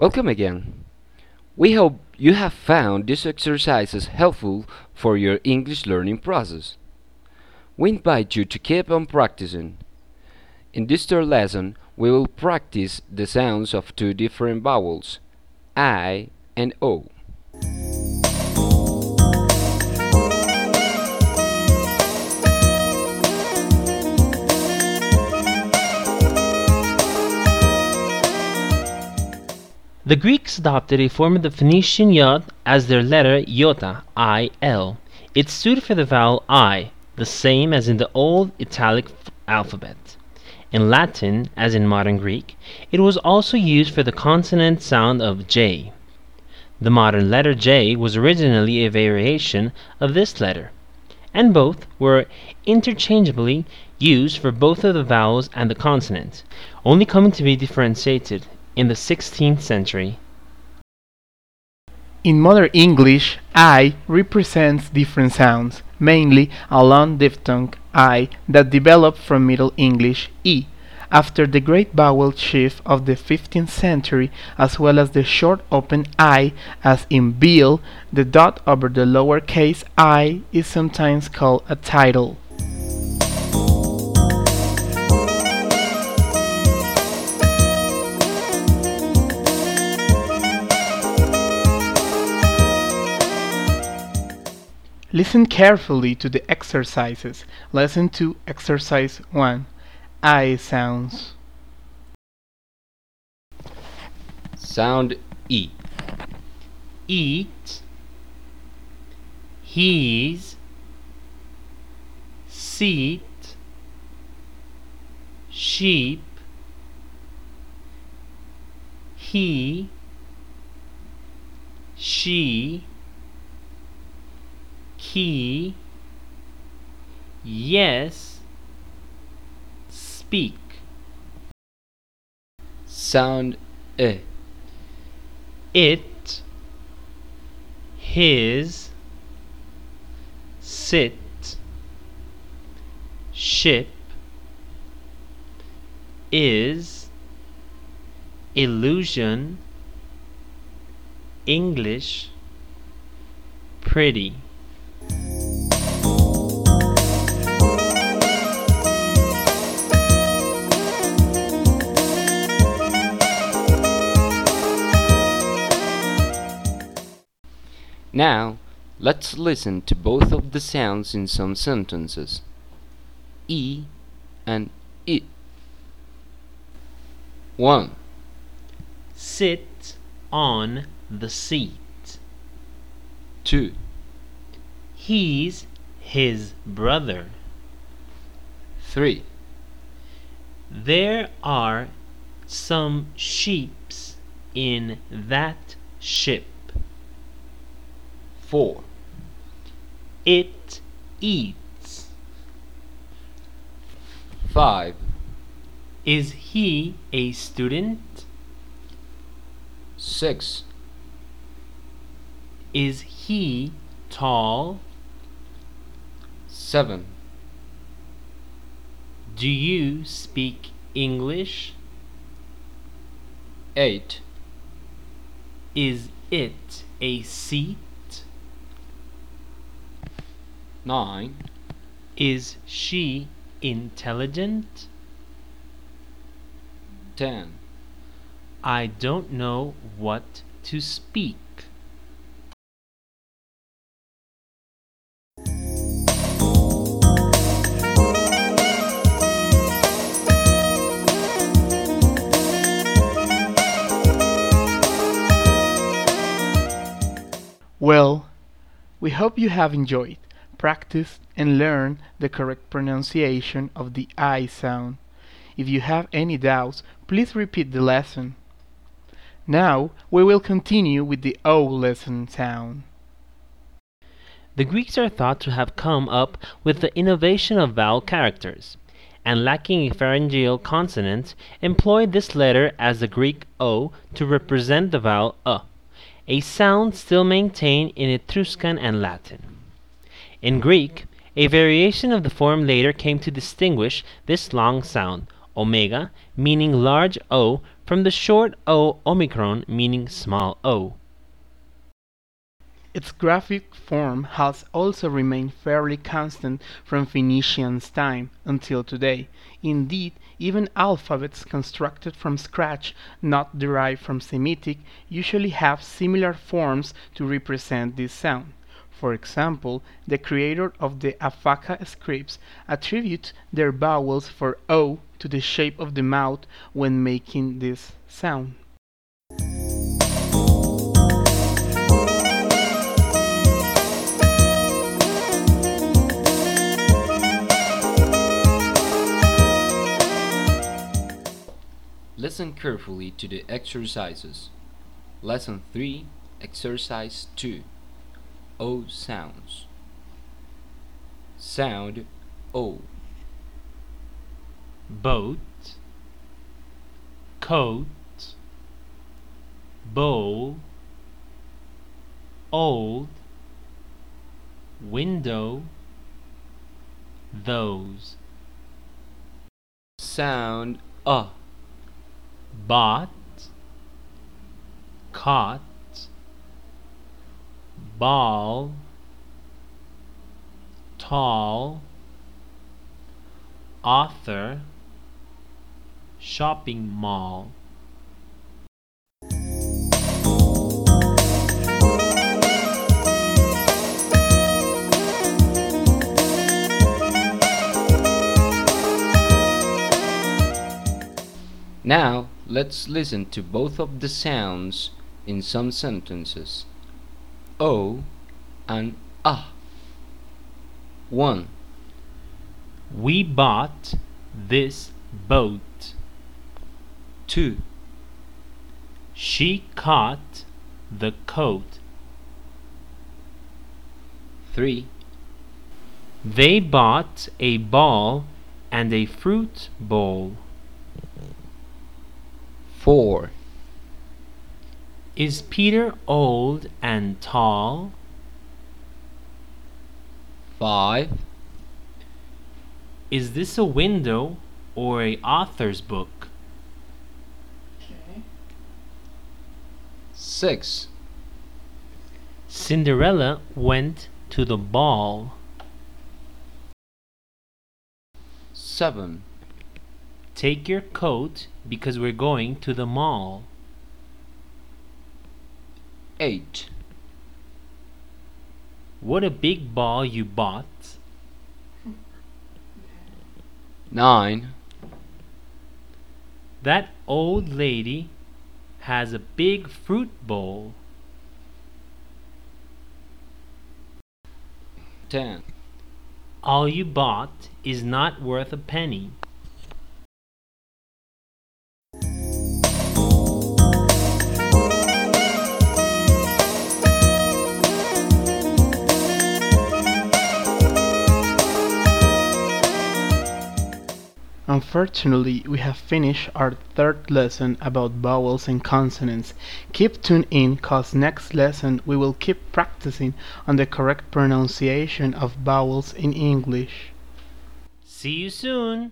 Welcome again. We hope you have found these exercises helpful for your English learning process. We invite you to keep on practicing. In this third lesson, we will practice the sounds of two different vowels, I and O. The Greeks adopted a form of the Phoenician yod as their letter iota, I-L. It stood for the vowel I, the same as in the old Italic alphabet. In Latin, as in modern Greek, it was also used for the consonant sound of J. The modern letter J was originally a variation of this letter, and both were interchangeably used for both of the vowels and the consonant, only coming to be differentiated in the 16th century. In modern English, I represents different sounds, mainly a long diphthong I that developed from Middle English E after the great vowel shift of the 15th century, as well as the short open I, as in Bill, the dot over the lowercase i is sometimes called a title. Listen carefully to the exercises. Lesson 2, Exercise 1. I sounds. Sound E. eat, he's, seat, sheep, he, she, key, yes, speak. Sound E. it, his, sit, ship, is, illusion, English, pretty. Now, let's listen to both of the sounds in some sentences. E and I. 1. Sit on the seat. 2. He's his brother. 3. There are some sheeps in that ship. 4. It eats. 5. Is he a student? 6. Is he tall? 7. Do you speak English? 8. Is it a seat? 9. Is she intelligent? 10. I don't know what to speak. Well, we hope you have enjoyed, practiced, and learn the correct pronunciation of the I sound. If you have any doubts, please repeat the lesson. Now we will continue with the O lesson sound. The Greeks are thought to have come up with the innovation of vowel characters, and lacking a pharyngeal consonant, employed this letter as the Greek O to represent the vowel a, a sound still maintained in Etruscan and Latin. In Greek, a variation of the form later came to distinguish this long sound, omega, meaning large O, from the short O omicron meaning small o. Its graphic form has also remained fairly constant from Phoenicians' time until today; indeed, even alphabets constructed from scratch, not derived from Semitic, usually have similar forms to represent this sound. For example, the creator of the Afaka scripts attributes their vowels for o to the shape of the mouth when making this sound. Listen carefully to the exercises. Lesson 3, Exercise 2 O sounds. Sound O. boat, coat, bowl, old, window, those, Sound A. bought, caught, ball, tall, author, shopping mall. Now, let's listen to both of the sounds in some sentences. O and A. 1. We bought this boat. 2. She caught the coat. 3. They bought a ball and a fruit bowl. 4. Is Peter old and tall? 5. Is this a window or a author's book? 6. Cinderella went to the ball. 7. Take your coat because we're going to the mall. 8. What a big ball you bought. 9. That old lady has a big fruit bowl. 10. All you bought is not worth a penny. Unfortunately, we have finished our third lesson about vowels and consonants. Keep tuned in cause next lesson we will keep practicing on the correct pronunciation of vowels in English. See you soon!